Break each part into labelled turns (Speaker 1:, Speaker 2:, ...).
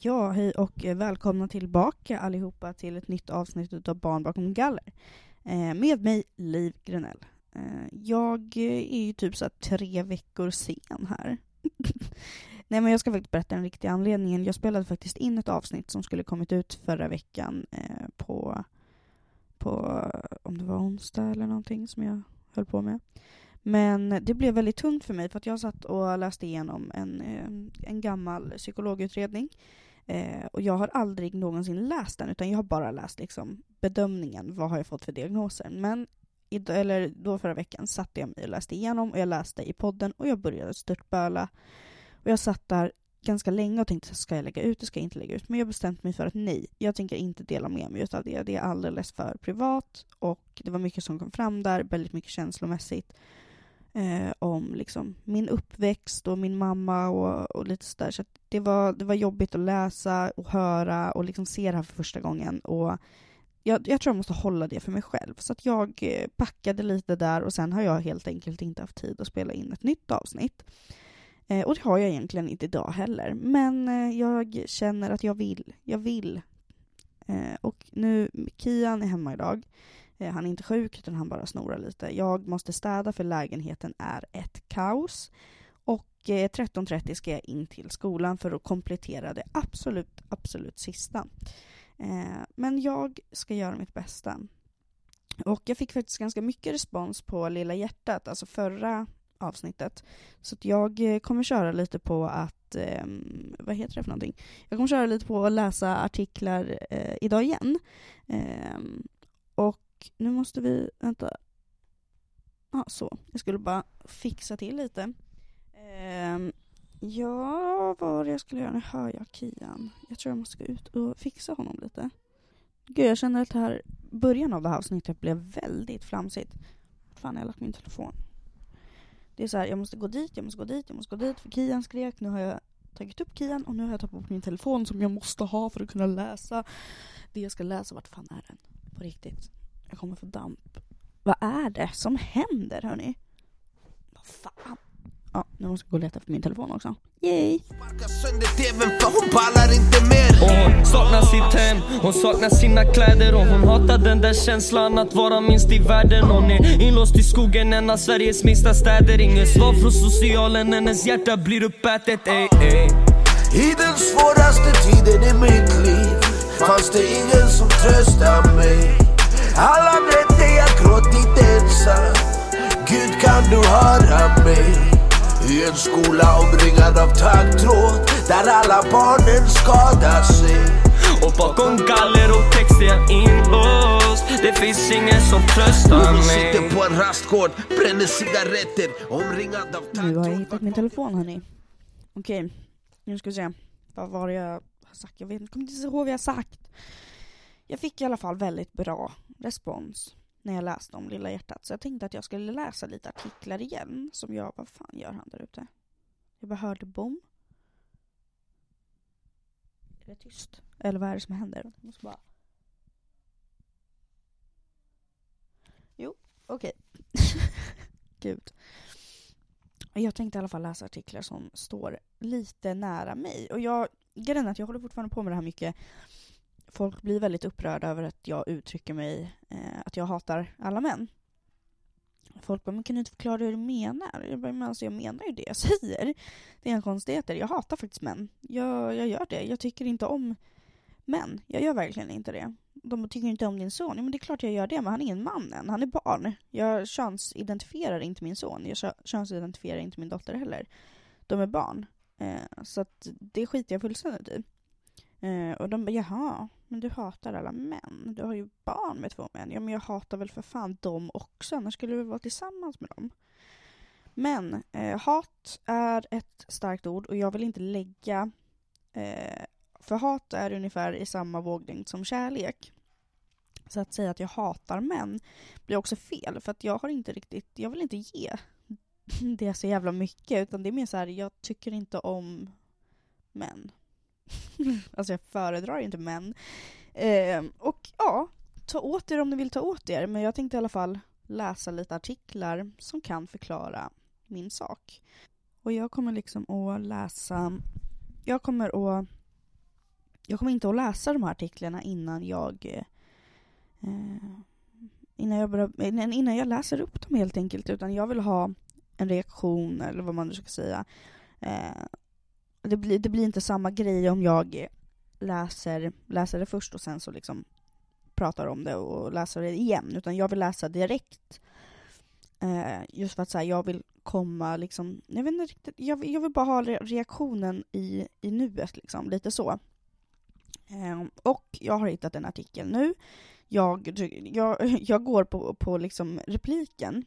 Speaker 1: Ja, hej och välkomna tillbaka allihopa till ett nytt avsnitt av Barn bakom galler. Eh, med mig, Liv Grenell. Eh, jag är ju typ så tre veckor sen här. Nej men jag ska faktiskt berätta den riktiga anledningen. Jag spelade faktiskt in ett avsnitt som skulle kommit ut förra veckan eh, på, på, om det var onsdag eller någonting som jag höll på med. Men det blev väldigt tungt för mig för att jag satt och läste igenom en, eh, en gammal psykologutredning. Eh, och jag har aldrig någonsin läst den utan jag har bara läst liksom bedömningen, vad har jag fått för diagnoser. Men eller då förra veckan satte jag mig och läste igenom och jag läste i podden och jag började störtböla. Och jag satt där ganska länge och tänkte, ska jag lägga ut det, ska jag inte lägga ut? Men jag bestämde mig för att nej, jag tänker inte dela med mig av det. Det är alldeles för privat och det var mycket som kom fram där, väldigt mycket känslomässigt eh, om liksom, min uppväxt och min mamma och, och lite sådär. Så, det, var, det var jobbigt att läsa och höra och liksom se det här för första gången. Och jag, jag tror jag måste hålla det för mig själv. Så att jag eh, packade lite där och sen har jag helt enkelt inte haft tid att spela in ett nytt avsnitt. Eh, och det har jag egentligen inte idag heller. Men eh, jag känner att jag vill. Jag vill. Eh, och nu, Kian är hemma idag. Eh, han är inte sjuk, utan han bara snorar lite. Jag måste städa för lägenheten är ett kaos. Och eh, 13.30 ska jag in till skolan för att komplettera det absolut, absolut sista. Eh, men jag ska göra mitt bästa. Och jag fick faktiskt ganska mycket respons på Lilla hjärtat, alltså förra avsnittet. Så jag kommer köra lite på att, eh, vad heter det för någonting? Jag kommer köra lite på att läsa artiklar eh, idag igen. Eh, och nu måste vi, vänta. Ja, så. Jag skulle bara fixa till lite. Eh, ja, vad var det jag skulle göra? Nu hör jag Kian. Jag tror jag måste gå ut och fixa honom lite. Gud, jag känner att det här, början av det här avsnittet blev väldigt flamsigt. Fan, jag har lagt min telefon. Det är så här, jag måste gå dit, jag måste gå dit, jag måste gå dit, för Kian skrek. Nu har jag tagit upp Kian och nu har jag tagit bort min telefon som jag måste ha för att kunna läsa det jag ska läsa. Vart fan är den? På riktigt. Jag kommer få damp. Vad är det som händer hörni? Vad fan? Ja, nu måste jag gå och leta efter min telefon också. Yay!
Speaker 2: hon saknar sitt hem, hon saknar sina kläder och hon hatar den där känslan att vara minst i världen. Hon är inlåst i skogen, en av Sveriges minsta städer. Inget svar från socialen, hennes hjärta blir uppätet. Ey, ey.
Speaker 3: I den svåraste tiden i mitt liv fanns det ingen som tröstade mig. Alla nätter jag gråtit ensam. Gud kan du höra mig? I en skola omringad av taggtråd Där alla barnen skadar sig.
Speaker 2: Och bakom galler och text är jag inlåst Det finns ingen som tröstar mig.
Speaker 3: sitter på en rastgård, bränner cigaretter omringad av taggtråd
Speaker 1: Nu har jag hittat min telefon hörni. Okej, nu ska vi se Vad var det jag har sagt? Jag vet inte, kommer inte ihåg vad jag har sagt. Jag fick i alla fall väldigt bra respons när jag läste om Lilla hjärtat. Så jag tänkte att jag skulle läsa lite artiklar igen. Som jag, vad fan gör han där ute? Jag bara hörde bom. Är det tyst? Eller vad är det som händer? Jag måste bara... Jo, okej. Okay. Gud. Jag tänkte i alla fall läsa artiklar som står lite nära mig. Och jag, grejen är att jag håller fortfarande på med det här mycket folk blir väldigt upprörda över att jag uttrycker mig, eh, att jag hatar alla män. Folk bara, men kan du inte förklara hur du menar? Jag bara, men alltså jag menar ju det jag säger. Det är en konstigheter. Jag hatar faktiskt män. Jag, jag gör det. Jag tycker inte om män. Jag gör verkligen inte det. De tycker inte om din son. Ja, men det är klart jag gör det, men han är ingen man än. Han är barn. Jag könsidentifierar inte min son. Jag könsidentifierar inte min dotter heller. De är barn. Eh, så att det skiter jag fullständigt i. Eh, och de bara, jaha, men du hatar alla män. Du har ju barn med två män. Ja, men jag hatar väl för fan dem också, annars skulle vi vara tillsammans med dem. Men eh, hat är ett starkt ord och jag vill inte lägga... Eh, för hat är ungefär i samma våglängd som kärlek. Så att säga att jag hatar män blir också fel, för att jag har inte riktigt... Jag vill inte ge det så jävla mycket, utan det är mer så här, jag tycker inte om män. alltså jag föredrar inte män. Eh, och ja, ta åt er om ni vill ta åt er, men jag tänkte i alla fall läsa lite artiklar som kan förklara min sak. Och jag kommer liksom att läsa, jag kommer att jag kommer inte att läsa de här artiklarna innan jag eh, innan, jag börjar, eh, innan jag läser upp dem helt enkelt, utan jag vill ha en reaktion eller vad man nu ska säga. Eh, det, blir, det blir inte samma grej om jag läser, läser det först och sen så liksom pratar om det och läser det igen, utan jag vill läsa direkt. Eh, just för att så här, jag vill komma liksom, jag vet inte riktigt, jag, jag vill bara ha reaktionen i, i nuet liksom, lite så. Eh, och jag har hittat en artikel nu. Jag, jag, jag går på, på liksom repliken.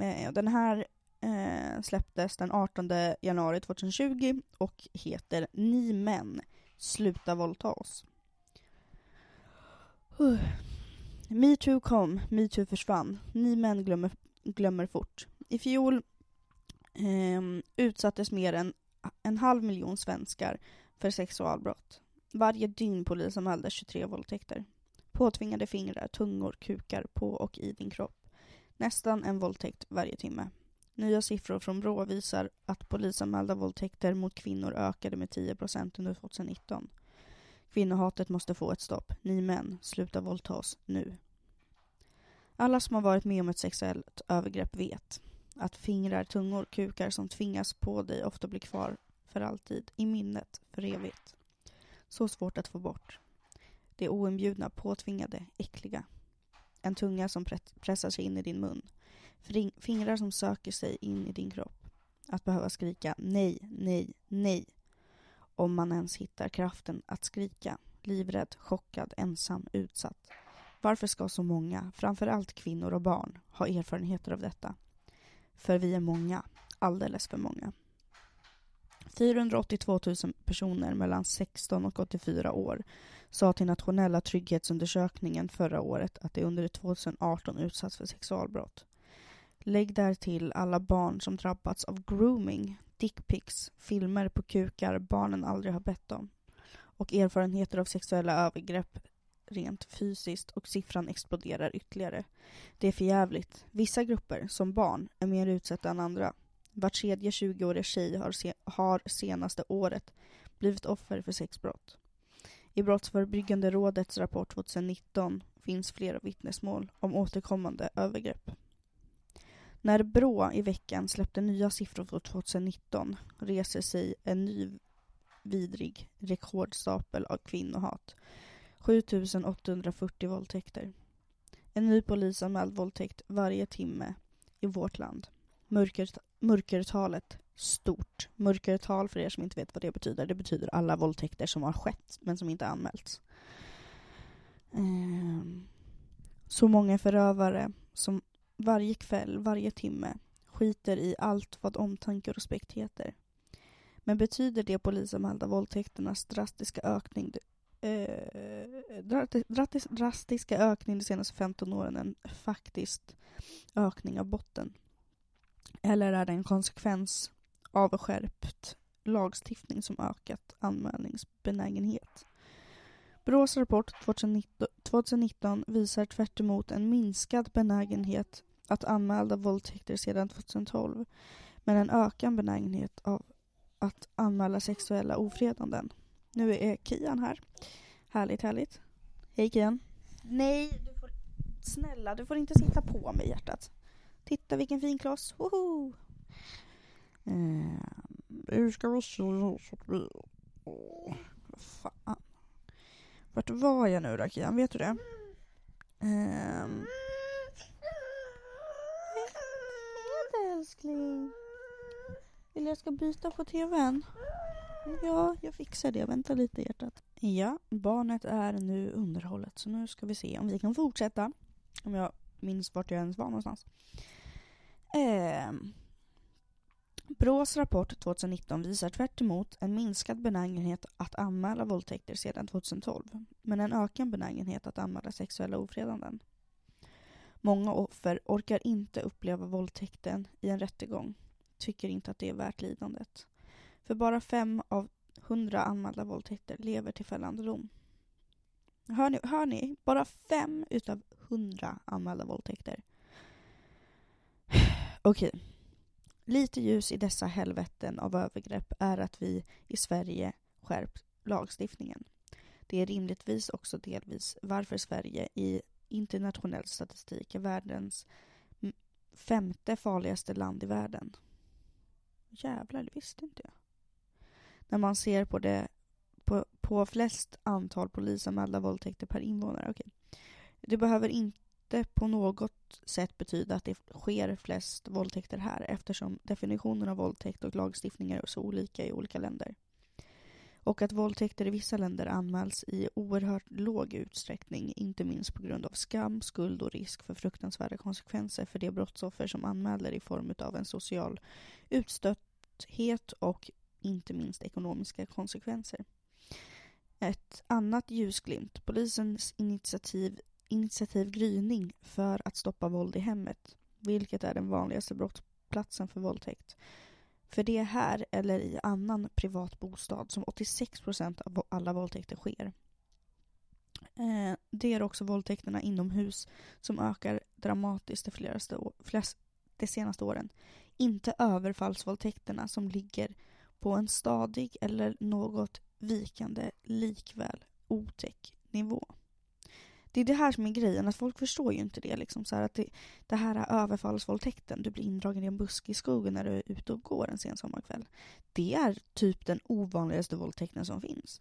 Speaker 1: Eh, den här eh, släpptes den 18 januari 2020 och heter Ni män, sluta våldta oss. Uh. Metoo kom, metoo försvann. Ni män glömmer, glömmer fort. I fjol eh, utsattes mer än en halv miljon svenskar för sexualbrott. Varje dygn polisanmäldes 23 våldtäkter. Påtvingade fingrar, tungor, kukar på och i din kropp. Nästan en våldtäkt varje timme. Nya siffror från Brå visar att polisanmälda våldtäkter mot kvinnor ökade med 10% under 2019. Kvinnohatet måste få ett stopp. Ni män, sluta våldta oss nu. Alla som har varit med om ett sexuellt övergrepp vet att fingrar, tungor, kukar som tvingas på dig ofta blir kvar för alltid, i minnet, för evigt. Så svårt att få bort. Det oinbjudna, påtvingade, äckliga. En tunga som pressar sig in i din mun. Fingrar som söker sig in i din kropp. Att behöva skrika nej, nej, nej. Om man ens hittar kraften att skrika. Livrädd, chockad, ensam, utsatt. Varför ska så många, framförallt kvinnor och barn, ha erfarenheter av detta? För vi är många, alldeles för många. 482 000 personer mellan 16 och 84 år sa till nationella trygghetsundersökningen förra året att de under 2018 utsatts för sexualbrott. Lägg därtill alla barn som drabbats av grooming, dickpics, filmer på kukar barnen aldrig har bett om och erfarenheter av sexuella övergrepp rent fysiskt och siffran exploderar ytterligare. Det är förjävligt. Vissa grupper, som barn, är mer utsatta än andra. Var tredje 20-årig tjej har, se har senaste året blivit offer för sexbrott. I Brottsförebyggande rådets rapport 2019 finns flera vittnesmål om återkommande övergrepp. När Brå i veckan släppte nya siffror för 2019 reser sig en ny vidrig rekordstapel av kvinnohat. 7840 våldtäkter. En ny polisanmäld våldtäkt varje timme i vårt land. Mörker, mörkertalet stort. Mörkertal, för er som inte vet vad det betyder, det betyder alla våldtäkter som har skett men som inte anmälts. Ehm, så många förövare som varje kväll, varje timme skiter i allt vad omtanke och respekt heter. Men betyder det polisanmälda våldtäkternas drastiska ökning eh, drastiska ökning de senaste 15 åren en faktisk ökning av botten? Eller är det en konsekvens av skärpt lagstiftning som ökat anmälningsbenägenhet? Brås rapport 2019, 2019 visar tvärt en minskad benägenhet att anmäla våldtäkter sedan 2012 men en ökad benägenhet av att anmäla sexuella ofredanden. Nu är Kian här. Härligt, härligt. Hej Kian. Nej, du får, snälla, du får inte sitta på mig hjärtat. Titta vilken fin kloss. Woho! Eh, hur ska vi se så att vi... Åh, fan. Vart var jag nu då Kian? Vet du det? Eh, älskling. Vill jag ska byta på tvn? Ja, jag fixar det. Vänta lite hjärtat. Ja, barnet är nu underhållet så nu ska vi se om vi kan fortsätta. Om jag minns vart jag ens var någonstans. Eh, Brås rapport 2019 visar tvärt en minskad benägenhet att anmäla våldtäkter sedan 2012, men en ökad benägenhet att anmäla sexuella ofredanden. Många offer orkar inte uppleva våldtäkten i en rättegång, tycker inte att det är värt lidandet. För bara fem av hundra anmälda våldtäkter lever till fällande dom. Hör ni, hör ni? Bara fem utav hundra anmälda våldtäkter. Okej. Lite ljus i dessa helveten av övergrepp är att vi i Sverige skärpt lagstiftningen. Det är rimligtvis också delvis varför Sverige i internationell statistik är världens femte farligaste land i världen. Jävlar, det visste inte jag. När man ser på det på, på flest antal polisanmälda våldtäkter per invånare. Okay. Det behöver inte på något sätt betyda att det sker flest våldtäkter här eftersom definitionen av våldtäkt och lagstiftningar är så olika i olika länder. Och att våldtäkter i vissa länder anmäls i oerhört låg utsträckning, inte minst på grund av skam, skuld och risk för fruktansvärda konsekvenser för de brottsoffer som anmäler i form av en social utstötthet och inte minst ekonomiska konsekvenser. Ett annat ljusglimt, polisens initiativ, initiativ Gryning för att stoppa våld i hemmet, vilket är den vanligaste brottsplatsen för våldtäkt. För det är här eller i annan privat bostad som 86 procent av alla våldtäkter sker. Eh, det är också våldtäkterna inomhus som ökar dramatiskt de, fleraste, flest, de senaste åren. Inte överfallsvåldtäkterna som ligger på en stadig eller något vikande likväl otäck nivå. Det är det här som är grejen, att folk förstår ju inte det. Liksom, så att det, det här är överfallsvåldtäkten, du blir indragen i en buske i skogen när du är ute och går en sen sommarkväll. Det är typ den ovanligaste våldtäkten som finns.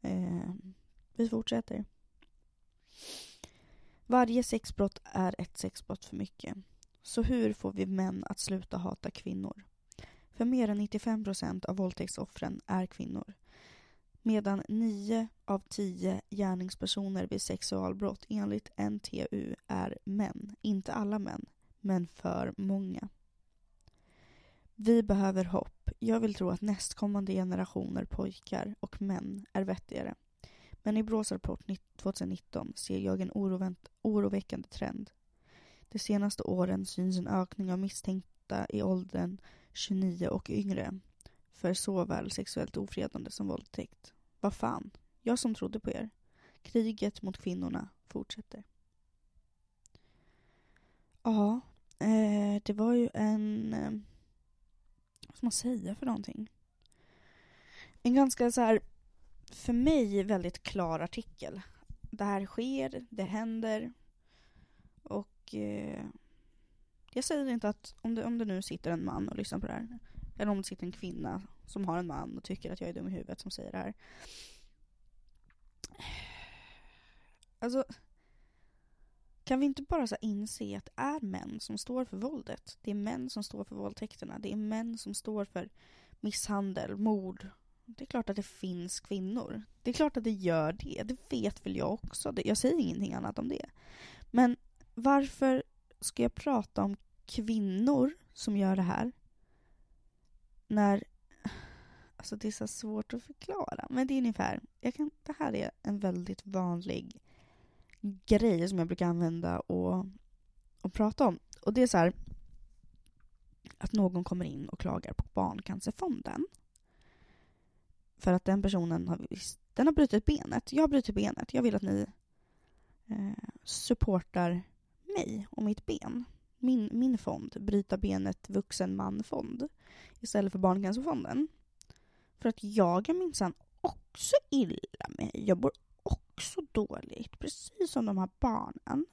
Speaker 1: Eh, vi fortsätter. Varje sexbrott är ett sexbrott för mycket. Så hur får vi män att sluta hata kvinnor? För mer än 95 procent av våldtäktsoffren är kvinnor. Medan nio av tio gärningspersoner vid sexualbrott enligt NTU är män. Inte alla män, men för många. Vi behöver hopp. Jag vill tro att nästkommande generationer pojkar och män är vettigare. Men i Brås rapport 2019 ser jag en oroväckande trend. De senaste åren syns en ökning av misstänkta i åldern 29 och yngre för såväl sexuellt ofredande som våldtäkt. Vad fan, jag som trodde på er. Kriget mot kvinnorna fortsätter. Ja, eh, det var ju en... Eh, vad ska man säga för någonting? En ganska så här, för mig väldigt klar artikel. Det här sker, det händer och eh, jag säger inte att om det, om det nu sitter en man och lyssnar på det här, eller om det sitter en kvinna som har en man och tycker att jag är dum i huvudet som säger det här. Alltså, kan vi inte bara så inse att det är män som står för våldet? Det är män som står för våldtäkterna. Det är män som står för misshandel, mord. Det är klart att det finns kvinnor. Det är klart att det gör det. Det vet väl jag också. Jag säger ingenting annat om det. Men varför ska jag prata om kvinnor som gör det här när... Alltså det är så svårt att förklara, men det är ungefär... Jag kan, det här är en väldigt vanlig grej som jag brukar använda och, och prata om. Och det är så här att någon kommer in och klagar på Barncancerfonden. För att den personen har, den har brutit benet. Jag har brutit benet. Jag vill att ni eh, supportar mig och mitt ben. Min, min fond, Bryta benet vuxen man-fond, istället för Barncancerfonden. För att jag är minsann också illa med. Jag mår också dåligt, precis som de här barnen.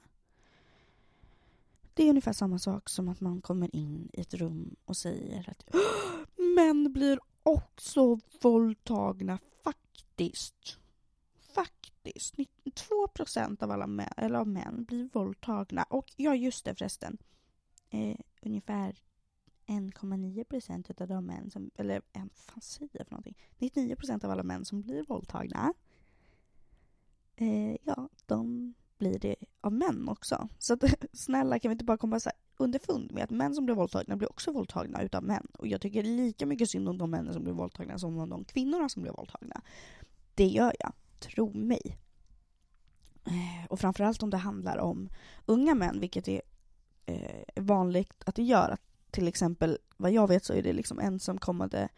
Speaker 1: Det är ungefär samma sak som att man kommer in i ett rum och säger att män blir också våldtagna faktiskt faktiskt 92 procent av alla män, eller av män blir våldtagna. Och ja, just det förresten. Eh, ungefär 1,9 procent utav de män som, eller vad fan säger jag för någonting? 99 procent av alla män som blir våldtagna, eh, ja, de blir det av män också. Så att, snälla kan vi inte bara komma så här underfund med att män som blir våldtagna blir också våldtagna utav män. Och jag tycker lika mycket synd om de männen som blir våldtagna som om de kvinnorna som blir våldtagna. Det gör jag tro mig. Eh, och framförallt om det handlar om unga män, vilket är eh, vanligt att det gör. Att till exempel, vad jag vet så är det liksom ensamkommande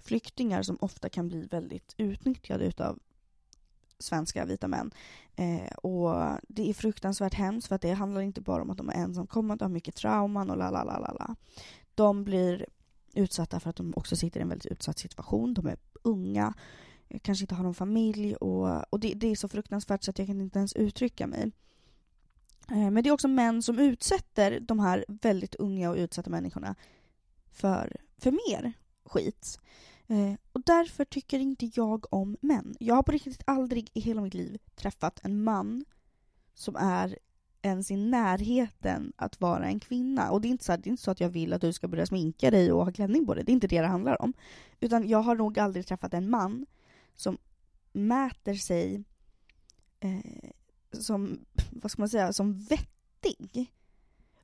Speaker 1: flyktingar som ofta kan bli väldigt utnyttjade utav svenska vita män. Eh, och det är fruktansvärt hemskt för att det handlar inte bara om att de är ensamkommande och har mycket trauman och la la la la la. De blir utsatta för att de också sitter i en väldigt utsatt situation. De är unga eh, kanske inte har någon familj och, och det, det är så fruktansvärt så att jag kan inte ens uttrycka mig. Eh, men det är också män som utsätter de här väldigt unga och utsatta människorna för, för mer skit. Eh, och därför tycker inte jag om män. Jag har på riktigt aldrig i hela mitt liv träffat en man som är ens i närheten att vara en kvinna. Och det är, inte så, det är inte så att jag vill att du ska börja sminka dig och ha klänning på dig. Det är inte det det handlar om. Utan jag har nog aldrig träffat en man som mäter sig eh, som, vad ska man säga, som vettig.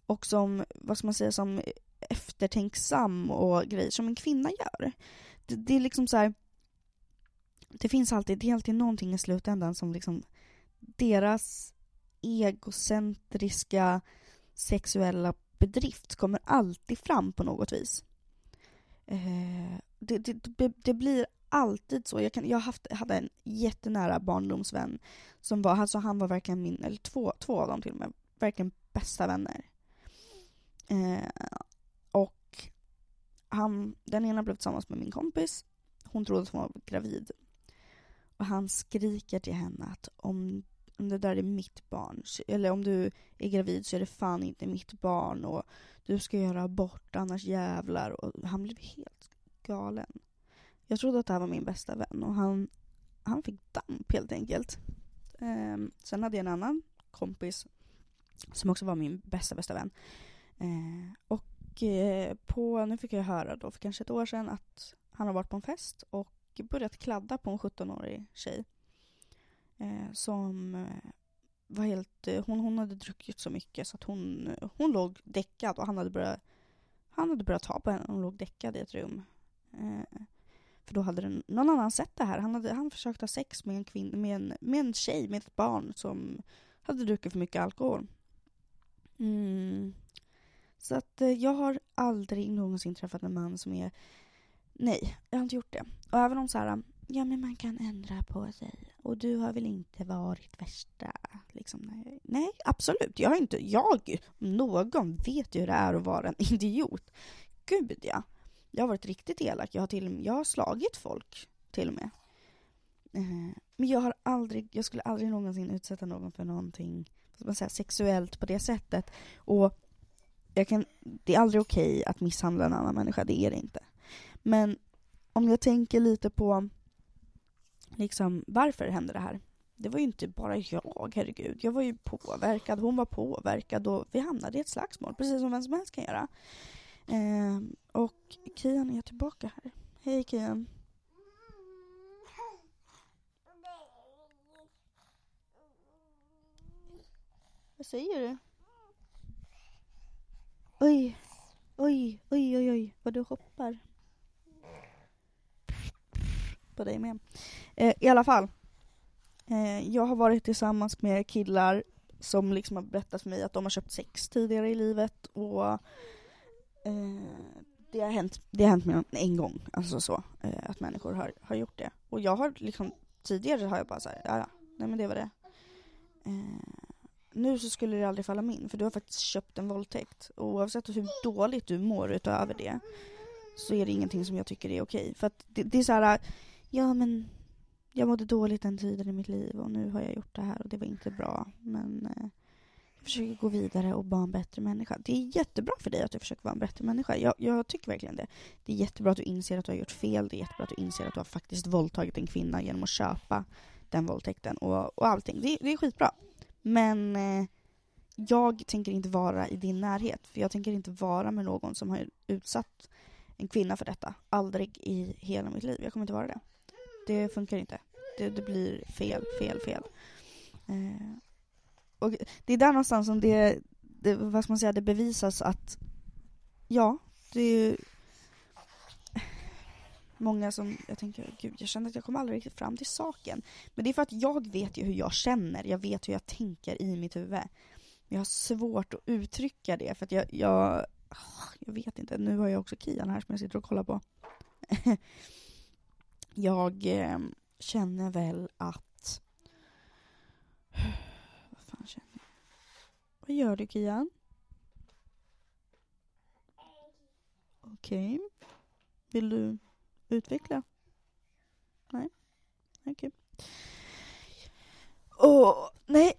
Speaker 1: Och som, vad ska man säga, som eftertänksam och grejer som en kvinna gör. Det, det är liksom så här, Det finns alltid, det är alltid någonting i slutändan som liksom deras egocentriska sexuella bedrift kommer alltid fram på något vis. Eh, det, det, det, blir alltid så. Jag, kan, jag haft, hade en jättenära barndomsvän som var, alltså han var verkligen min, eller två, två av dem till och med, verkligen bästa vänner. Eh, och han, den ena blev tillsammans med min kompis, hon trodde att hon var gravid. Och han skriker till henne att om, om det där är mitt barn, eller om du är gravid så är det fan inte mitt barn och du ska göra abort annars jävlar. Och han blev helt galen. Jag trodde att det här var min bästa vän och han, han fick damp helt enkelt. Um, sen hade jag en annan kompis som också var min bästa, bästa vän. Uh, och uh, på, nu fick jag höra då för kanske ett år sedan att han har varit på en fest och börjat kladda på en 17-årig tjej. Uh, som eh, var helt, hon, hon hade druckit så mycket så att hon, hon låg däckad och han hade börjat, han hade börjat ta på henne. Hon låg däckad i ett rum. För då hade den, någon annan sett det här. Han, hade, han försökt ha sex med en, kvinna, med, en, med en tjej, med ett barn som hade druckit för mycket alkohol. Mm. Så att eh, jag har aldrig någonsin träffat en man som är... Nej, jag har inte gjort det. Och även om så här, ja men man kan ändra på sig. Och du har väl inte varit värsta... Liksom, nej. nej, absolut. Jag har inte... Jag, om någon, vet ju hur det är att vara en idiot. Gud ja. Jag har varit riktigt elak. Jag har, till, jag har slagit folk till och med. Eh, men jag har aldrig, jag skulle aldrig någonsin utsätta någon för någonting man säga, sexuellt på det sättet. Och jag kan, det är aldrig okej okay att misshandla en annan människa, det är det inte. Men om jag tänker lite på liksom, varför hände det här? Det var ju inte bara jag, herregud. Jag var ju påverkad, hon var påverkad och vi hamnade i ett slagsmål, precis som vem som helst kan göra. Eh, och Kian är tillbaka här. Hej Kian. Vad säger du? Oj, oj, oj, oj, oj, vad du hoppar. På dig med. Eh, I alla fall. Eh, jag har varit tillsammans med killar som liksom har berättat för mig att de har köpt sex tidigare i livet och Eh, det, har hänt, det har hänt mig en gång, alltså så, eh, att människor har, har gjort det. Och jag har liksom, tidigare har jag bara såhär, ja nej men det var det. Eh, nu så skulle det aldrig falla min, för du har faktiskt köpt en våldtäkt. Och oavsett hur dåligt du mår utöver det, så är det ingenting som jag tycker är okej. För att det, det är så här, ja men jag mådde dåligt den tiden i mitt liv och nu har jag gjort det här och det var inte bra. Men eh, försöker gå vidare och vara en bättre människa. Det är jättebra för dig att du försöker vara en bättre människa. Jag, jag, tycker verkligen det. Det är jättebra att du inser att du har gjort fel. Det är jättebra att du inser att du har faktiskt våldtagit en kvinna genom att köpa den våldtäkten och, och allting. Det, det är skitbra. Men eh, jag tänker inte vara i din närhet. För jag tänker inte vara med någon som har utsatt en kvinna för detta. Aldrig i hela mitt liv. Jag kommer inte vara det. Det funkar inte. Det, det blir fel, fel, fel. Eh, och det är där någonstans som det, det, vad ska man säga, det bevisas att ja, det är ju... många som, jag tänker, gud jag känner att jag kommer aldrig riktigt fram till saken. Men det är för att jag vet ju hur jag känner, jag vet hur jag tänker i mitt huvud. Jag har svårt att uttrycka det för att jag, jag, jag vet inte, nu har jag också Kian här som jag sitter och kollar på. jag eh, känner väl att vad gör du Kian? Okej. Okay. Vill du utveckla? Nej. Okej. Och nej,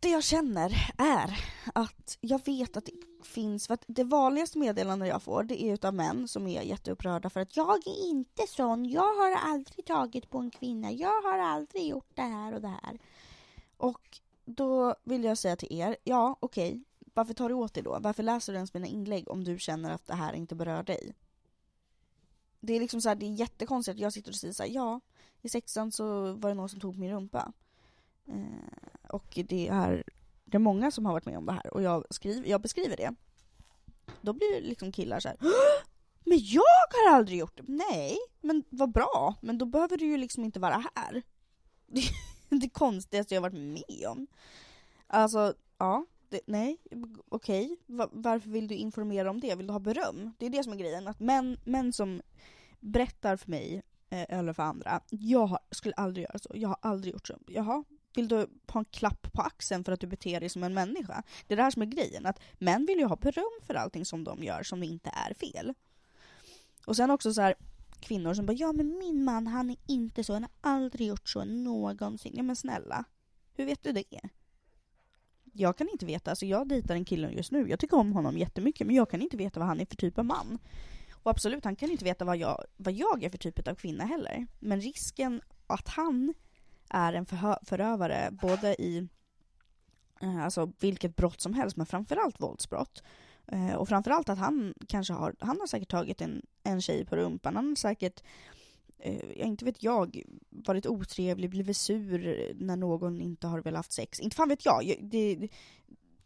Speaker 1: det jag känner är att jag vet att det finns, för att det vanligaste meddelandet jag får det är utav män som är jätteupprörda för att jag är inte sån, jag har aldrig tagit på en kvinna, jag har aldrig gjort det här och det här. Och då vill jag säga till er, ja okej, okay, varför tar du åt dig då? Varför läser du ens mina inlägg om du känner att det här inte berör dig? Det är liksom så här, det är jättekonstigt att jag sitter och säger så här, ja, i sexan så var det någon som tog min rumpa. Eh, och det är, det är många som har varit med om det här och jag, skriver, jag beskriver det. Då blir liksom killar så här, men jag har aldrig gjort det! Nej, men vad bra, men då behöver du ju liksom inte vara här. Det, konstigaste jag varit med om. Alltså, ja, det, nej, okej. Okay. Varför vill du informera om det? Vill du ha beröm? Det är det som är grejen. Att män, män som berättar för mig, eh, eller för andra, jag har, skulle aldrig göra så. Jag har aldrig gjort så. Jaha, vill du ha en klapp på axeln för att du beter dig som en människa? Det är det här som är grejen, att män vill ju ha beröm för allting som de gör som inte är fel. Och sen också så här, kvinnor som bara ja men min man han är inte så, han har aldrig gjort så någonsin. Ja men snälla, hur vet du det? Jag kan inte veta, alltså jag dejtar en kille just nu, jag tycker om honom jättemycket men jag kan inte veta vad han är för typ av man. Och absolut, han kan inte veta vad jag, vad jag är för typ av kvinna heller. Men risken att han är en förövare både i eh, alltså vilket brott som helst, men framförallt våldsbrott. Eh, och framförallt att han kanske har, han har säkert tagit en, en tjej på rumpan, han har säkert eh, inte vet jag, varit otrevlig, blivit sur när någon inte har velat haft sex. Inte fan vet jag. Jag, det,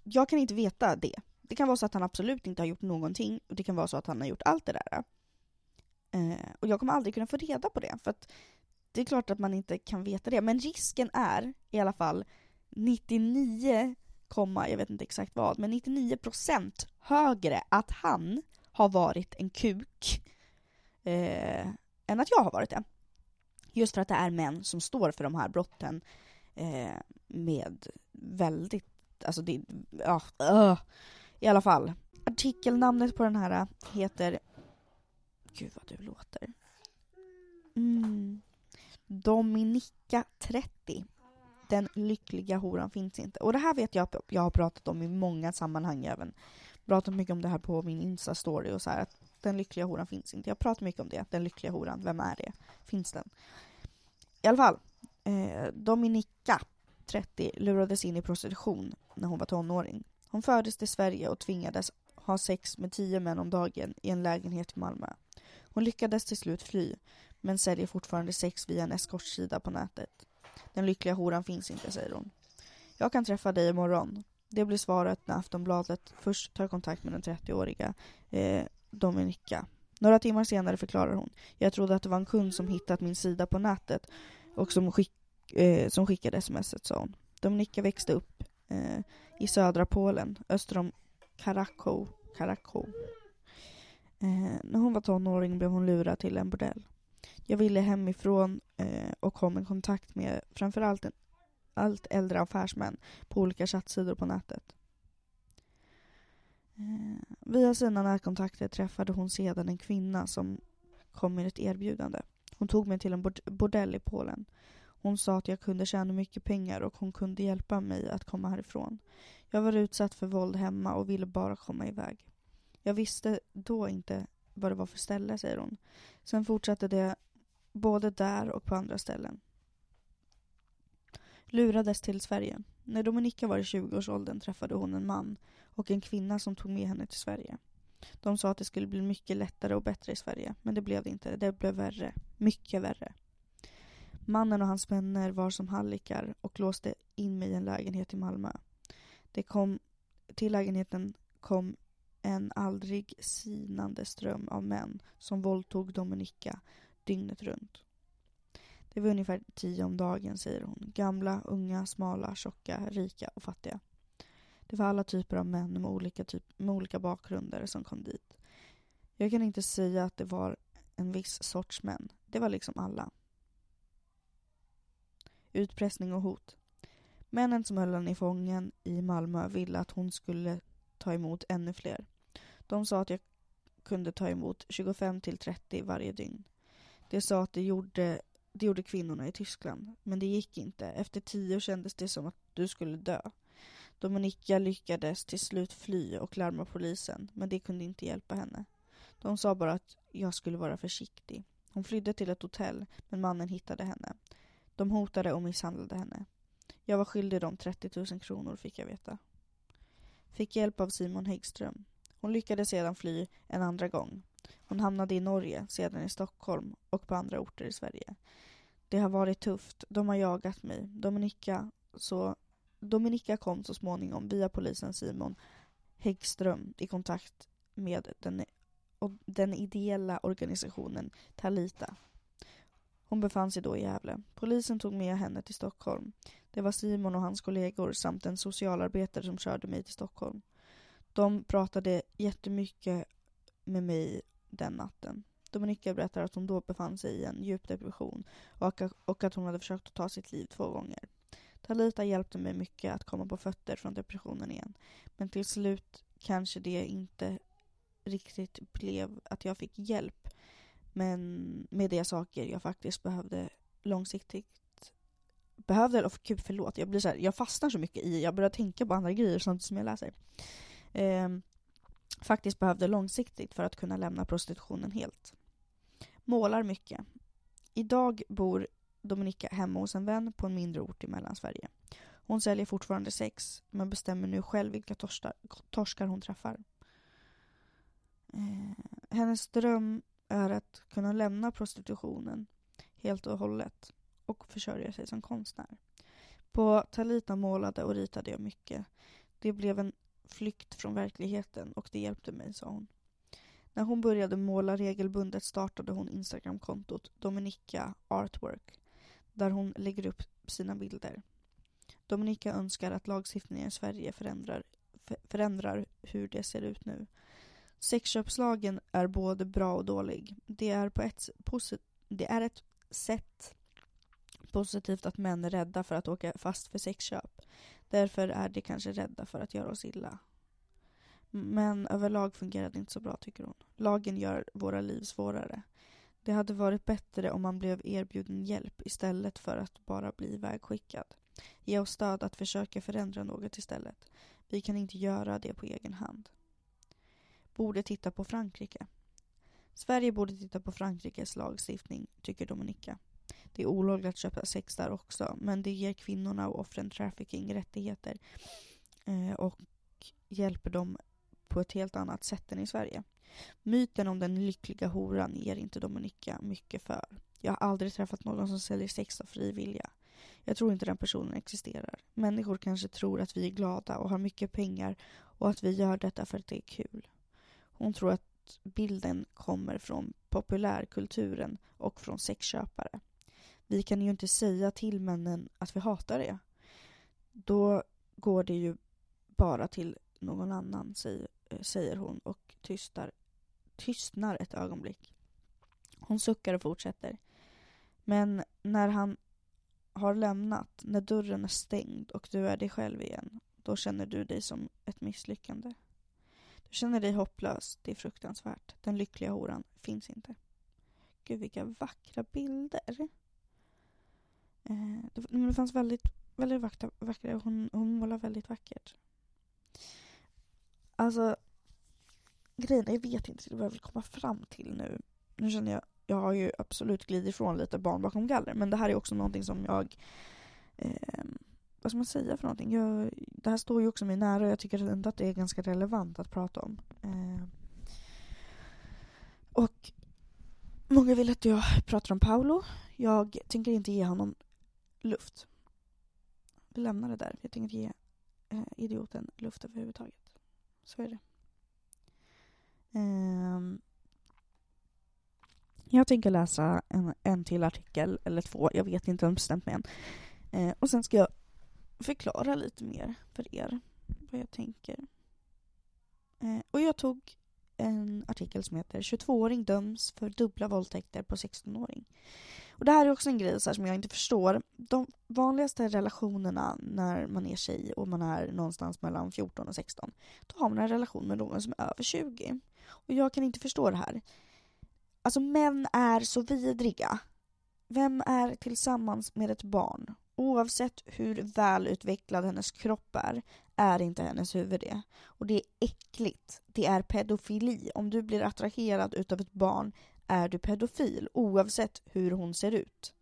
Speaker 1: jag kan inte veta det. Det kan vara så att han absolut inte har gjort någonting och det kan vara så att han har gjort allt det där. Eh, och jag kommer aldrig kunna få reda på det för att det är klart att man inte kan veta det, men risken är i alla fall 99, komma, jag vet inte exakt vad, men 99% högre att han har varit en kuk eh, än att jag har varit det. Just för att det är män som står för de här brotten eh, med väldigt, alltså det, ja, uh, i alla fall. Artikelnamnet på den här eh, heter, gud vad du låter. Mm. Dominika 30. Den lyckliga horan finns inte. Och det här vet jag att jag har pratat om i många sammanhang även. Pratat mycket om det här på min Insta-story och så här, att den lyckliga horan finns inte. Jag pratar mycket om det, den lyckliga horan, vem är det? Finns den? I alla fall, eh, Dominika 30 lurades in i prostitution när hon var tonåring. Hon fördes till Sverige och tvingades ha sex med tio män om dagen i en lägenhet i Malmö. Hon lyckades till slut fly, men säljer fortfarande sex via en eskortsida på nätet. Den lyckliga horan finns inte, säger hon. Jag kan träffa dig imorgon. Det blir svaret när Aftonbladet först tar kontakt med den 30-åriga eh, Dominika. Några timmar senare förklarar hon. Jag trodde att det var en kund som hittat min sida på nätet och som, skick, eh, som skickade smset, sa hon. Dominika växte upp eh, i södra Polen, öster om Karakow. Karakow. Eh, när hon var tonåring blev hon lurad till en bordell. Jag ville hemifrån eh, och kom i kontakt med framförallt en, allt äldre affärsmän på olika chattsidor på nätet. Eh, via sina närkontakter träffade hon sedan en kvinna som kom med ett erbjudande. Hon tog mig till en bordell i Polen. Hon sa att jag kunde tjäna mycket pengar och hon kunde hjälpa mig att komma härifrån. Jag var utsatt för våld hemma och ville bara komma iväg. Jag visste då inte vad det var för ställe, säger hon. Sen fortsatte det både där och på andra ställen. Lurades till Sverige. När Dominika var i 20-årsåldern träffade hon en man och en kvinna som tog med henne till Sverige. De sa att det skulle bli mycket lättare och bättre i Sverige, men det blev det inte. Det blev värre. Mycket värre. Mannen och hans vänner var som hallickar och låste in mig i en lägenhet i Malmö. Det kom, till lägenheten kom en aldrig sinande ström av män som våldtog Dominika dygnet runt. Det var ungefär tio om dagen, säger hon. Gamla, unga, smala, tjocka, rika och fattiga. Det var alla typer av män med olika, typ, med olika bakgrunder som kom dit. Jag kan inte säga att det var en viss sorts män. Det var liksom alla. Utpressning och hot. Männen som höll henne i fången i Malmö ville att hon skulle ta emot ännu fler. De sa att jag kunde ta emot 25 till 30 varje dygn. De sa att det gjorde Det gjorde kvinnorna i Tyskland, men det gick inte. Efter tio kändes det som att du skulle dö. Dominika lyckades till slut fly och larma polisen, men det kunde inte hjälpa henne. De sa bara att jag skulle vara försiktig. Hon flydde till ett hotell, men mannen hittade henne. De hotade och misshandlade henne. Jag var skyldig dem 30 000 kronor, fick jag veta. Fick hjälp av Simon Häggström. Hon lyckades sedan fly en andra gång. Hon hamnade i Norge, sedan i Stockholm och på andra orter i Sverige. Det har varit tufft. De har jagat mig. Dominika, så, Dominika kom så småningom via polisen Simon Häggström i kontakt med den, den ideella organisationen Talita. Hon befann sig då i Gävle. Polisen tog med henne till Stockholm. Det var Simon och hans kollegor samt en socialarbetare som körde mig till Stockholm. De pratade jättemycket med mig den natten. Dominika berättar att hon då befann sig i en djup depression och, att hon hade försökt att ta sitt liv två gånger. Talita hjälpte mig mycket att komma på fötter från depressionen igen. Men till slut kanske det inte riktigt blev att jag fick hjälp. Men med de saker jag faktiskt behövde långsiktigt behövde, och gud förlåt, jag blir så här, jag fastnar så mycket i, jag börjar tänka på andra grejer samtidigt som jag läser. Eh, faktiskt behövde långsiktigt för att kunna lämna prostitutionen helt. Målar mycket. Idag bor Dominika hemma hos en vän på en mindre ort i Mellansverige. Hon säljer fortfarande sex, men bestämmer nu själv vilka torskar, torskar hon träffar. Eh, hennes dröm är att kunna lämna prostitutionen helt och hållet och försörja sig som konstnär. På Talita målade och ritade jag mycket. Det blev en flykt från verkligheten och det hjälpte mig, sa hon. När hon började måla regelbundet startade hon Instagramkontot Dominika Artwork där hon lägger upp sina bilder. Dominika önskar att lagstiftningen i Sverige förändrar, förändrar hur det ser ut nu. Sexköpslagen är både bra och dålig. Det är, på ett, det är ett sätt positivt att män är rädda för att åka fast för sexköp. Därför är de kanske rädda för att göra oss illa. Men överlag fungerar det inte så bra, tycker hon. Lagen gör våra liv svårare. Det hade varit bättre om man blev erbjuden hjälp istället för att bara bli vägskickad. Ge oss stöd att försöka förändra något istället. Vi kan inte göra det på egen hand. Borde titta på Frankrike. Sverige borde titta på Frankrikes lagstiftning, tycker Dominika. Det är olagligt att köpa sex där också, men det ger kvinnorna och offren trafficking rättigheter eh, och hjälper dem på ett helt annat sätt än i Sverige. Myten om den lyckliga horan ger inte Dominika mycket för. Jag har aldrig träffat någon som säljer sex av fri vilja. Jag tror inte den personen existerar. Människor kanske tror att vi är glada och har mycket pengar och att vi gör detta för att det är kul. Hon tror att bilden kommer från populärkulturen och från sexköpare. Vi kan ju inte säga till männen att vi hatar det. Då går det ju bara till någon annan, eh, säger hon och tystar, tystnar ett ögonblick. Hon suckar och fortsätter. Men när han har lämnat, när dörren är stängd och du är dig själv igen, då känner du dig som ett misslyckande. Du känner dig hopplös, det är fruktansvärt. Den lyckliga horan finns inte. Gud vilka vackra bilder. Eh, det, men det fanns väldigt, väldigt vackra, vackra hon, hon målar väldigt vackert. Alltså, grejen jag vet inte vad jag vill komma fram till nu. Nu känner jag, jag har ju absolut glidit ifrån lite barn bakom galler, men det här är också någonting som jag eh, vad ska man säga för någonting? Jag, det här står ju också mig nära och jag tycker ändå att det är ganska relevant att prata om. Eh, och många vill att jag pratar om Paolo. Jag tänker inte ge honom luft. Vi lämnar det där. Jag tänker inte ge eh, idioten luft överhuvudtaget. Så är det. Um, jag tänker läsa en, en till artikel, eller två, jag vet inte om bestämt mig än. Eh, och sen ska jag förklara lite mer för er vad jag tänker. Eh, och jag tog en artikel som heter 22-åring döms för dubbla våldtäkter på 16-åring. Och det här är också en grej så som jag inte förstår. De vanligaste relationerna när man är tjej och man är någonstans mellan 14 och 16, då har man en relation med någon som är över 20. Och jag kan inte förstå det här. Alltså män är så vidriga. vem är tillsammans med ett barn? Oavsett hur välutvecklad hennes kropp är, är inte hennes huvud det. Och det är äckligt. Det är pedofili. Om du blir attraherad utav ett barn är du pedofil, oavsett hur hon ser ut.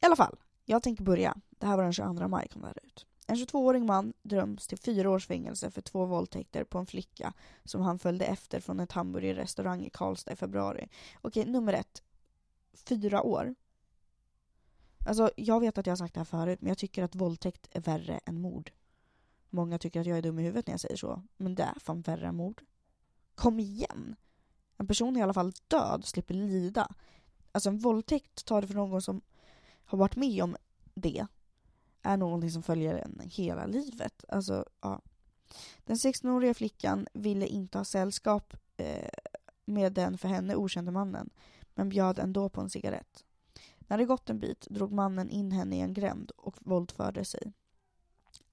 Speaker 1: I alla fall, jag tänker börja. Det här var den 22 maj kom det här ut. En 22-årig man döms till fyra års fängelse för två våldtäkter på en flicka som han följde efter från ett hamburgerrestaurang i Karlstad i februari. Okej, nummer ett. Fyra år. Alltså, jag vet att jag har sagt det här förut, men jag tycker att våldtäkt är värre än mord. Många tycker att jag är dum i huvudet när jag säger så, men det är fan värre än mord. Kom igen! En person är i alla fall död, slipper lida. Alltså en våldtäkt, tar det för någon som har varit med om det, är någonting som följer en hela livet. Alltså, ja. Den 16-åriga flickan ville inte ha sällskap eh, med den för henne okände mannen, men bjöd ändå på en cigarett. När det gått en bit drog mannen in henne i en gränd och våldförde sig.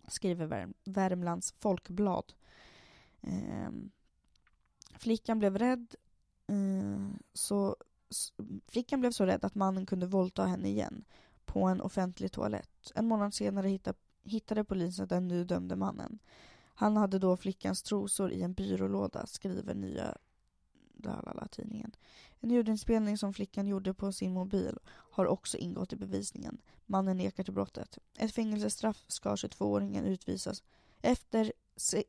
Speaker 1: Skriver Värm Värmlands Folkblad. Eh, flickan blev rädd eh, så Flickan blev så rädd att mannen kunde våldta henne igen på en offentlig toalett. En månad senare hittade, hittade polisen den nu dömde mannen. Han hade då flickans trosor i en byrålåda, skriver nya Dalala-tidningen. En ljudinspelning som flickan gjorde på sin mobil har också ingått i bevisningen. Mannen nekar till brottet. Ett fängelsestraff ska 22-åringen utvisas. Efter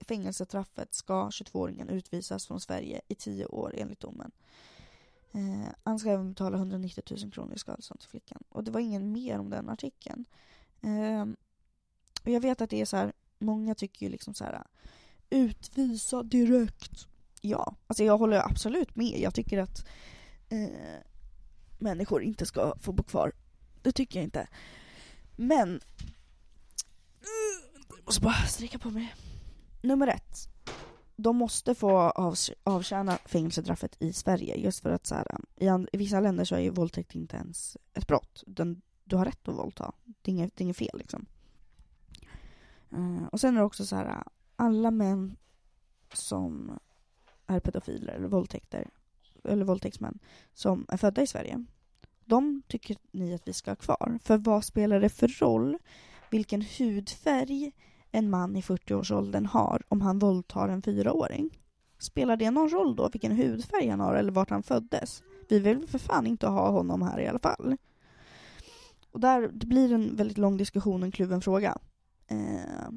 Speaker 1: fängelsestraffet ska 22-åringen utvisas från Sverige i tio år enligt domen. Eh, han ska även betala 190 000 kronor i skadestånd till flickan. Och det var ingen mer om den artikeln. Eh, och jag vet att det är så här, många tycker ju liksom så här utvisa direkt. Ja, alltså jag håller absolut med. Jag tycker att eh, människor inte ska få bo kvar. Det tycker jag inte. Men... Jag måste bara sträcka på mig. Nummer ett de måste få avtjäna fängelsestraffet i Sverige just för att så här, i, i, vissa länder så är ju våldtäkt inte ens ett brott. Den, du har rätt att våldta. Det är inget, det är inget fel liksom. Uh, och sen är det också så här, alla män som är pedofiler eller våldtäkter, eller våldtäktsmän som är födda i Sverige, de tycker ni att vi ska ha kvar. För vad spelar det för roll vilken hudfärg en man i 40-årsåldern har om han våldtar en fyraåring? Spelar det någon roll då vilken hudfärg han har eller vart han föddes? Vi vill för fan inte ha honom här i alla fall. Och där, det blir en väldigt lång diskussion, en kluven fråga. Eh,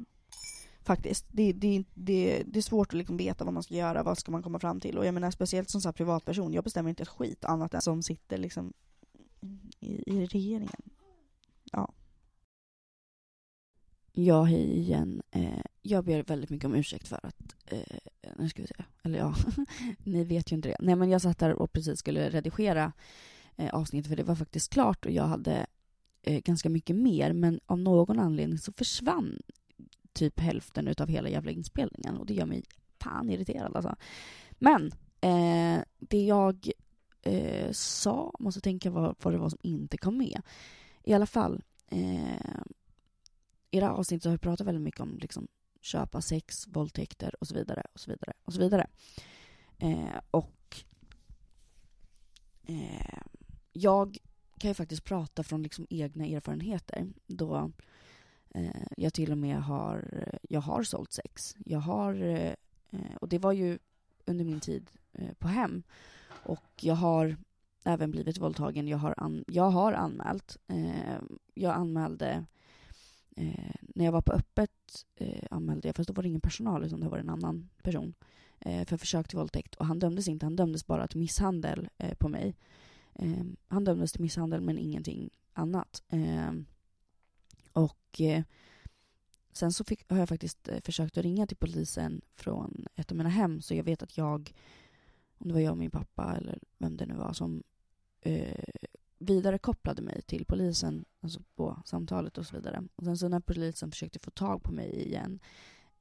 Speaker 1: faktiskt. Det, det, det, det är svårt att liksom veta vad man ska göra, vad ska man komma fram till. Och jag menar speciellt som så privatperson, jag bestämmer inte ett skit annat än som sitter liksom i, i regeringen. Ja.
Speaker 4: Ja, hej igen. Eh, jag ber väldigt mycket om ursäkt för att, eh, nu ska vi se, eller ja, ni vet ju inte det. Nej men jag satt där och precis skulle redigera eh, avsnittet för det var faktiskt klart och jag hade eh, ganska mycket mer men av någon anledning så försvann typ hälften utav hela jävla inspelningen och det gör mig fan irriterad alltså. Men eh, det jag eh, sa, måste tänka vad, vad det var som inte kom med. I alla fall, eh, i det här avsnittet har vi pratat väldigt mycket om liksom, köpa sex, våldtäkter och så vidare och så vidare och så vidare. Eh, och eh, jag kan ju faktiskt prata från liksom egna erfarenheter då eh, Eh, jag till och med har, jag har sålt sex. Jag har, eh, och det var ju under min tid eh, på hem. Och jag har även blivit våldtagen. Jag har, an, jag har anmält. Eh, jag anmälde Eh, när jag var på öppet eh, anmälde jag, fast då var det ingen personal utan det var en annan person, eh, för försök till våldtäkt. Och han dömdes inte, han dömdes bara till misshandel eh, på mig. Eh, han dömdes till misshandel men ingenting annat. Eh, Eh, sen så fick, har jag faktiskt eh, försökt att ringa till polisen från ett av mina hem, så jag vet att jag, om det var jag och min pappa eller vem det nu var, som eh, vidarekopplade mig till polisen, alltså på samtalet och så vidare. Och sen så när polisen försökte få tag på mig igen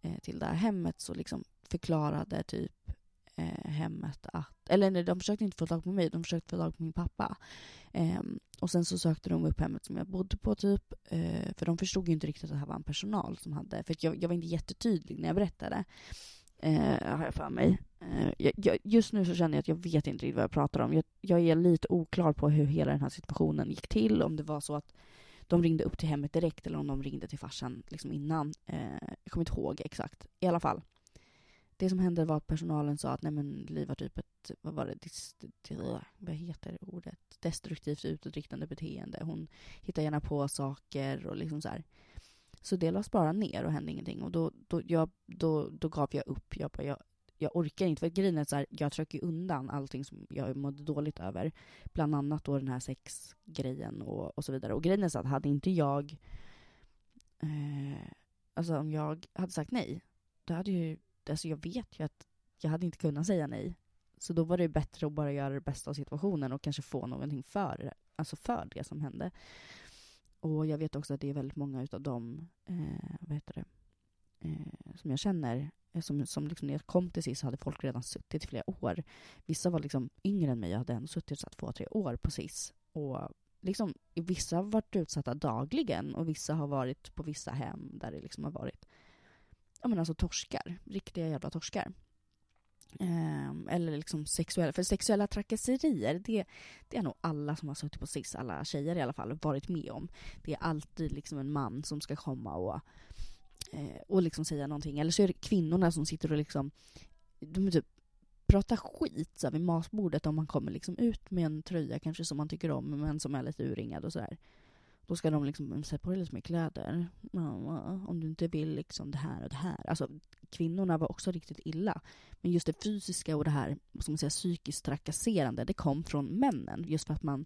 Speaker 4: eh, till det här hemmet så liksom förklarade typ eh, hemmet att, eller nej, de försökte inte få tag på mig, de försökte få tag på min pappa. Eh, och sen så sökte de upp hemmet som jag bodde på typ, eh, för de förstod ju inte riktigt att det här var en personal som hade, för jag, jag var inte jättetydlig när jag berättade, eh, har jag för mig.
Speaker 1: Eh, jag, jag, just nu så känner jag att jag vet inte riktigt vad jag pratar om. Jag, jag är lite oklar på hur hela den här situationen gick till. Om det var så att de ringde upp till hemmet direkt eller om de ringde till farsan liksom innan. Eh, jag kommer inte ihåg exakt. I alla fall. Det som hände var att personalen sa att nej men Liv har typ ett, vad var det, dis, vad heter ordet? Destruktivt utåtriktande beteende. Hon hittar gärna på saker och liksom så här. Så det lades bara ner och hände ingenting. Och då, då, jag, då, då gav jag upp. Jag, bara, jag, jag orkar inte. För grejen är så här, jag trycker undan allting som jag mådde dåligt över. Bland annat då den här sexgrejen och, och så vidare. Och grejen är så att hade inte jag... Eh, alltså om jag hade sagt nej, då hade ju... Alltså jag vet ju att jag hade inte kunnat säga nej. Så då var det bättre att bara göra det bästa av situationen och kanske få någonting för, alltså för det som hände. Och jag vet också att det är väldigt många utav dem, eh, vad heter det, eh, som jag känner, eh, som, som liksom när jag kom till SIS hade folk redan suttit i flera år. Vissa var liksom yngre än mig, jag hade ändå suttit så två, tre år på SIS. Och liksom, vissa har varit utsatta dagligen och vissa har varit på vissa hem där det liksom har varit ja men alltså torskar, riktiga jävla torskar. Um, eller liksom sexuella, för sexuella trakasserier, det, det är nog alla som har suttit på SIS, alla tjejer i alla fall, varit med om. Det är alltid liksom en man som ska komma och, eh, och liksom säga någonting. Eller så är det kvinnorna som sitter och liksom, de typ pratar skit så här, vid matbordet om man kommer liksom ut med en tröja kanske som man tycker om men som är lite urringad och sådär. Då ska de liksom mm, sätta på dig lite mer kläder. Om du inte vill liksom det här och det här. Alltså kvinnorna var också riktigt illa. Men just det fysiska och det här vad ska man säga, psykiskt trakasserande, det kom från männen. Just för att man,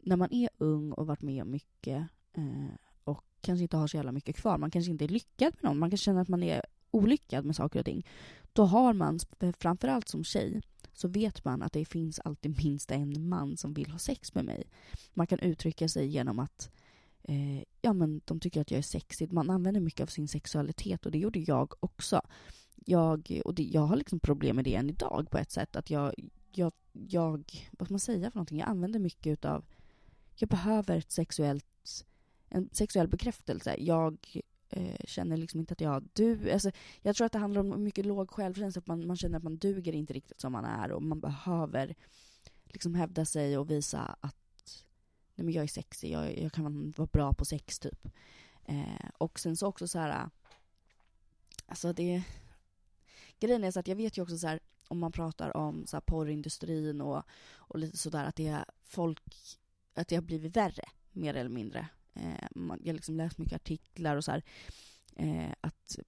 Speaker 1: när man är ung och varit med om mycket eh, och kanske inte har så jävla mycket kvar, man kanske inte är lyckad med någon, man kan känna att man är olyckad med saker och ting. Då har man, framförallt som tjej, så vet man att det finns alltid minst en man som vill ha sex med mig. Man kan uttrycka sig genom att eh, ja, men de tycker att jag är sexig. Man använder mycket av sin sexualitet och det gjorde jag också. Jag, och det, jag har liksom problem med det än idag på ett sätt. Att jag, jag, jag, vad ska man säga för någonting? Jag använder mycket utav, jag behöver ett sexuellt, en sexuell bekräftelse. Jag eh, känner liksom inte att jag du, alltså, Jag tror att det handlar om mycket låg självkänsla, att man, man känner att man duger inte riktigt som man är och man behöver liksom hävda sig och visa att nej men jag är sexig, jag, jag kan vara bra på sex typ. Eh, och sen så också så här, alltså det, grejen är så att jag vet ju också så här, om man pratar om så här porrindustrin och, och lite sådär att det är folk, att det har blivit värre mer eller mindre. Eh, man, jag har liksom läst mycket artiklar och så här, eh, att,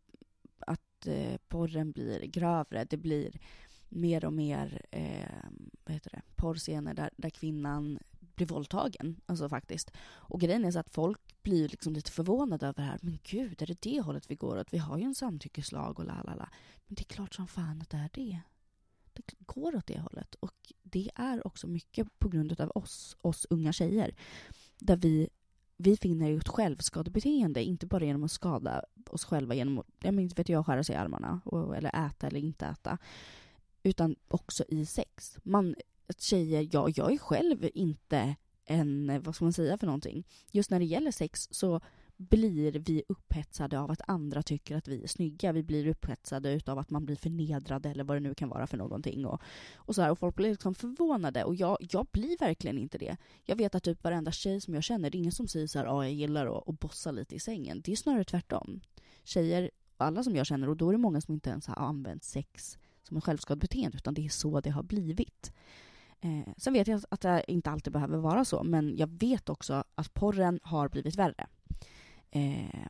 Speaker 1: att eh, porren blir grövre, det blir mer och mer eh, vad heter det, porrscener där, där kvinnan blir våldtagen. Alltså faktiskt. Och grejen är så att folk blir liksom lite förvånade över det här. Men gud, är det det hållet vi går åt? Vi har ju en samtyckeslag och la Men det är klart som fan att det är det. Det går åt det hållet. Och det är också mycket på grund av oss, oss unga tjejer. Där vi, vi finner ju ett självskadebeteende, inte bara genom att skada oss själva genom att, jag vet jag, skära sig i armarna och, eller äta eller inte äta. Utan också i sex. Man att tjejer, ja, jag är själv inte en, vad ska man säga för någonting. Just när det gäller sex så blir vi upphetsade av att andra tycker att vi är snygga. Vi blir upphetsade av att man blir förnedrad eller vad det nu kan vara för någonting. Och, och, så här, och folk blir liksom förvånade och jag, jag blir verkligen inte det. Jag vet att typ varenda tjej som jag känner, det är ingen som säger så här, ah, jag gillar att, att bossa lite i sängen. Det är snarare tvärtom. Tjejer, alla som jag känner, och då är det många som inte ens har använt sex som ett självskadebeteende, utan det är så det har blivit. Eh, sen vet jag att det inte alltid behöver vara så, men jag vet också att porren har blivit värre. Eh,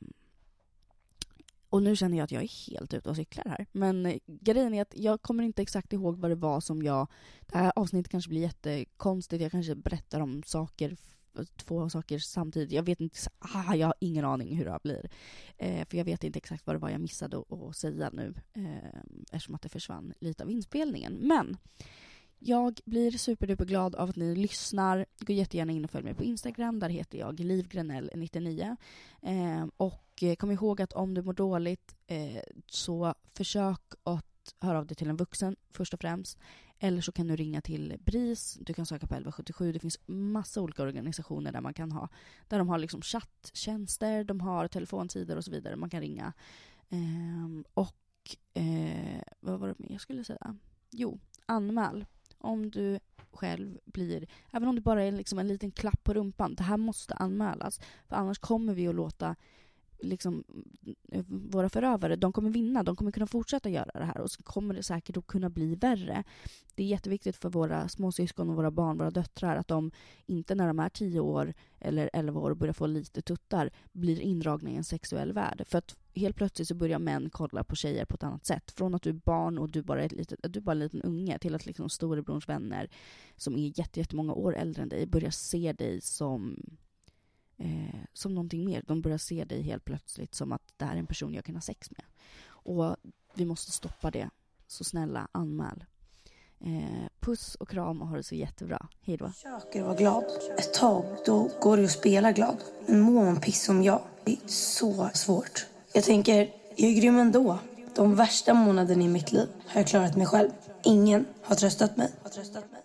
Speaker 1: och nu känner jag att jag är helt ute och cyklar här. Men eh, grejen är att jag kommer inte exakt ihåg vad det var som jag... Det här avsnittet kanske blir jättekonstigt. Jag kanske berättar om saker, två saker samtidigt. Jag vet inte, ah, jag har ingen aning hur det blir. Eh, för jag vet inte exakt vad det var jag missade att säga nu. Eh, eftersom att det försvann lite av inspelningen. Men jag blir superduperglad av att ni lyssnar. Gå jättegärna in och följ mig på Instagram. Där heter jag livgrenell99. Ehm, eh, och kom ihåg att om du mår dåligt eh, så försök att höra av dig till en vuxen först och främst. Eller så kan du ringa till BRIS, du kan söka på 1177. Det finns massa olika organisationer där man kan ha, där de har liksom chatttjänster, de har telefontider och så vidare. Man kan ringa. Eh, och Och eh, vad var det mer jag skulle säga? Jo, anmäl. Om du själv blir, även om det bara är liksom en liten klapp på rumpan, det här måste anmälas. För annars kommer vi att låta liksom, eh, våra förövare, de kommer vinna, de kommer kunna fortsätta göra det här och så kommer det säkert att kunna bli värre. Det är jätteviktigt för våra småsyskon och våra barn, våra döttrar, att de inte när de är tio år eller elva år och börjar få lite tuttar blir indragna i en sexuell värld. För att helt plötsligt så börjar män kolla på tjejer på ett annat sätt. Från att du är barn och du bara är, lite, du bara är en liten unge till att liksom storebrorns vänner som är jättemånga år äldre än dig börjar se dig som eh, som någonting mer. De börjar se dig helt plötsligt som att det här är en person jag kan ha sex med. Och vi måste stoppa det. Så snälla, anmäl. Eh, puss och kram och ha det så jättebra. Hej då.
Speaker 5: Försöker vara glad. Ett tag då går det att spela glad. Men mår man piss som jag, det är så svårt. Jag tänker, jag är grym ändå. De värsta månaderna i mitt liv har jag klarat mig själv. Ingen har tröstat mig. Har tröstat mig.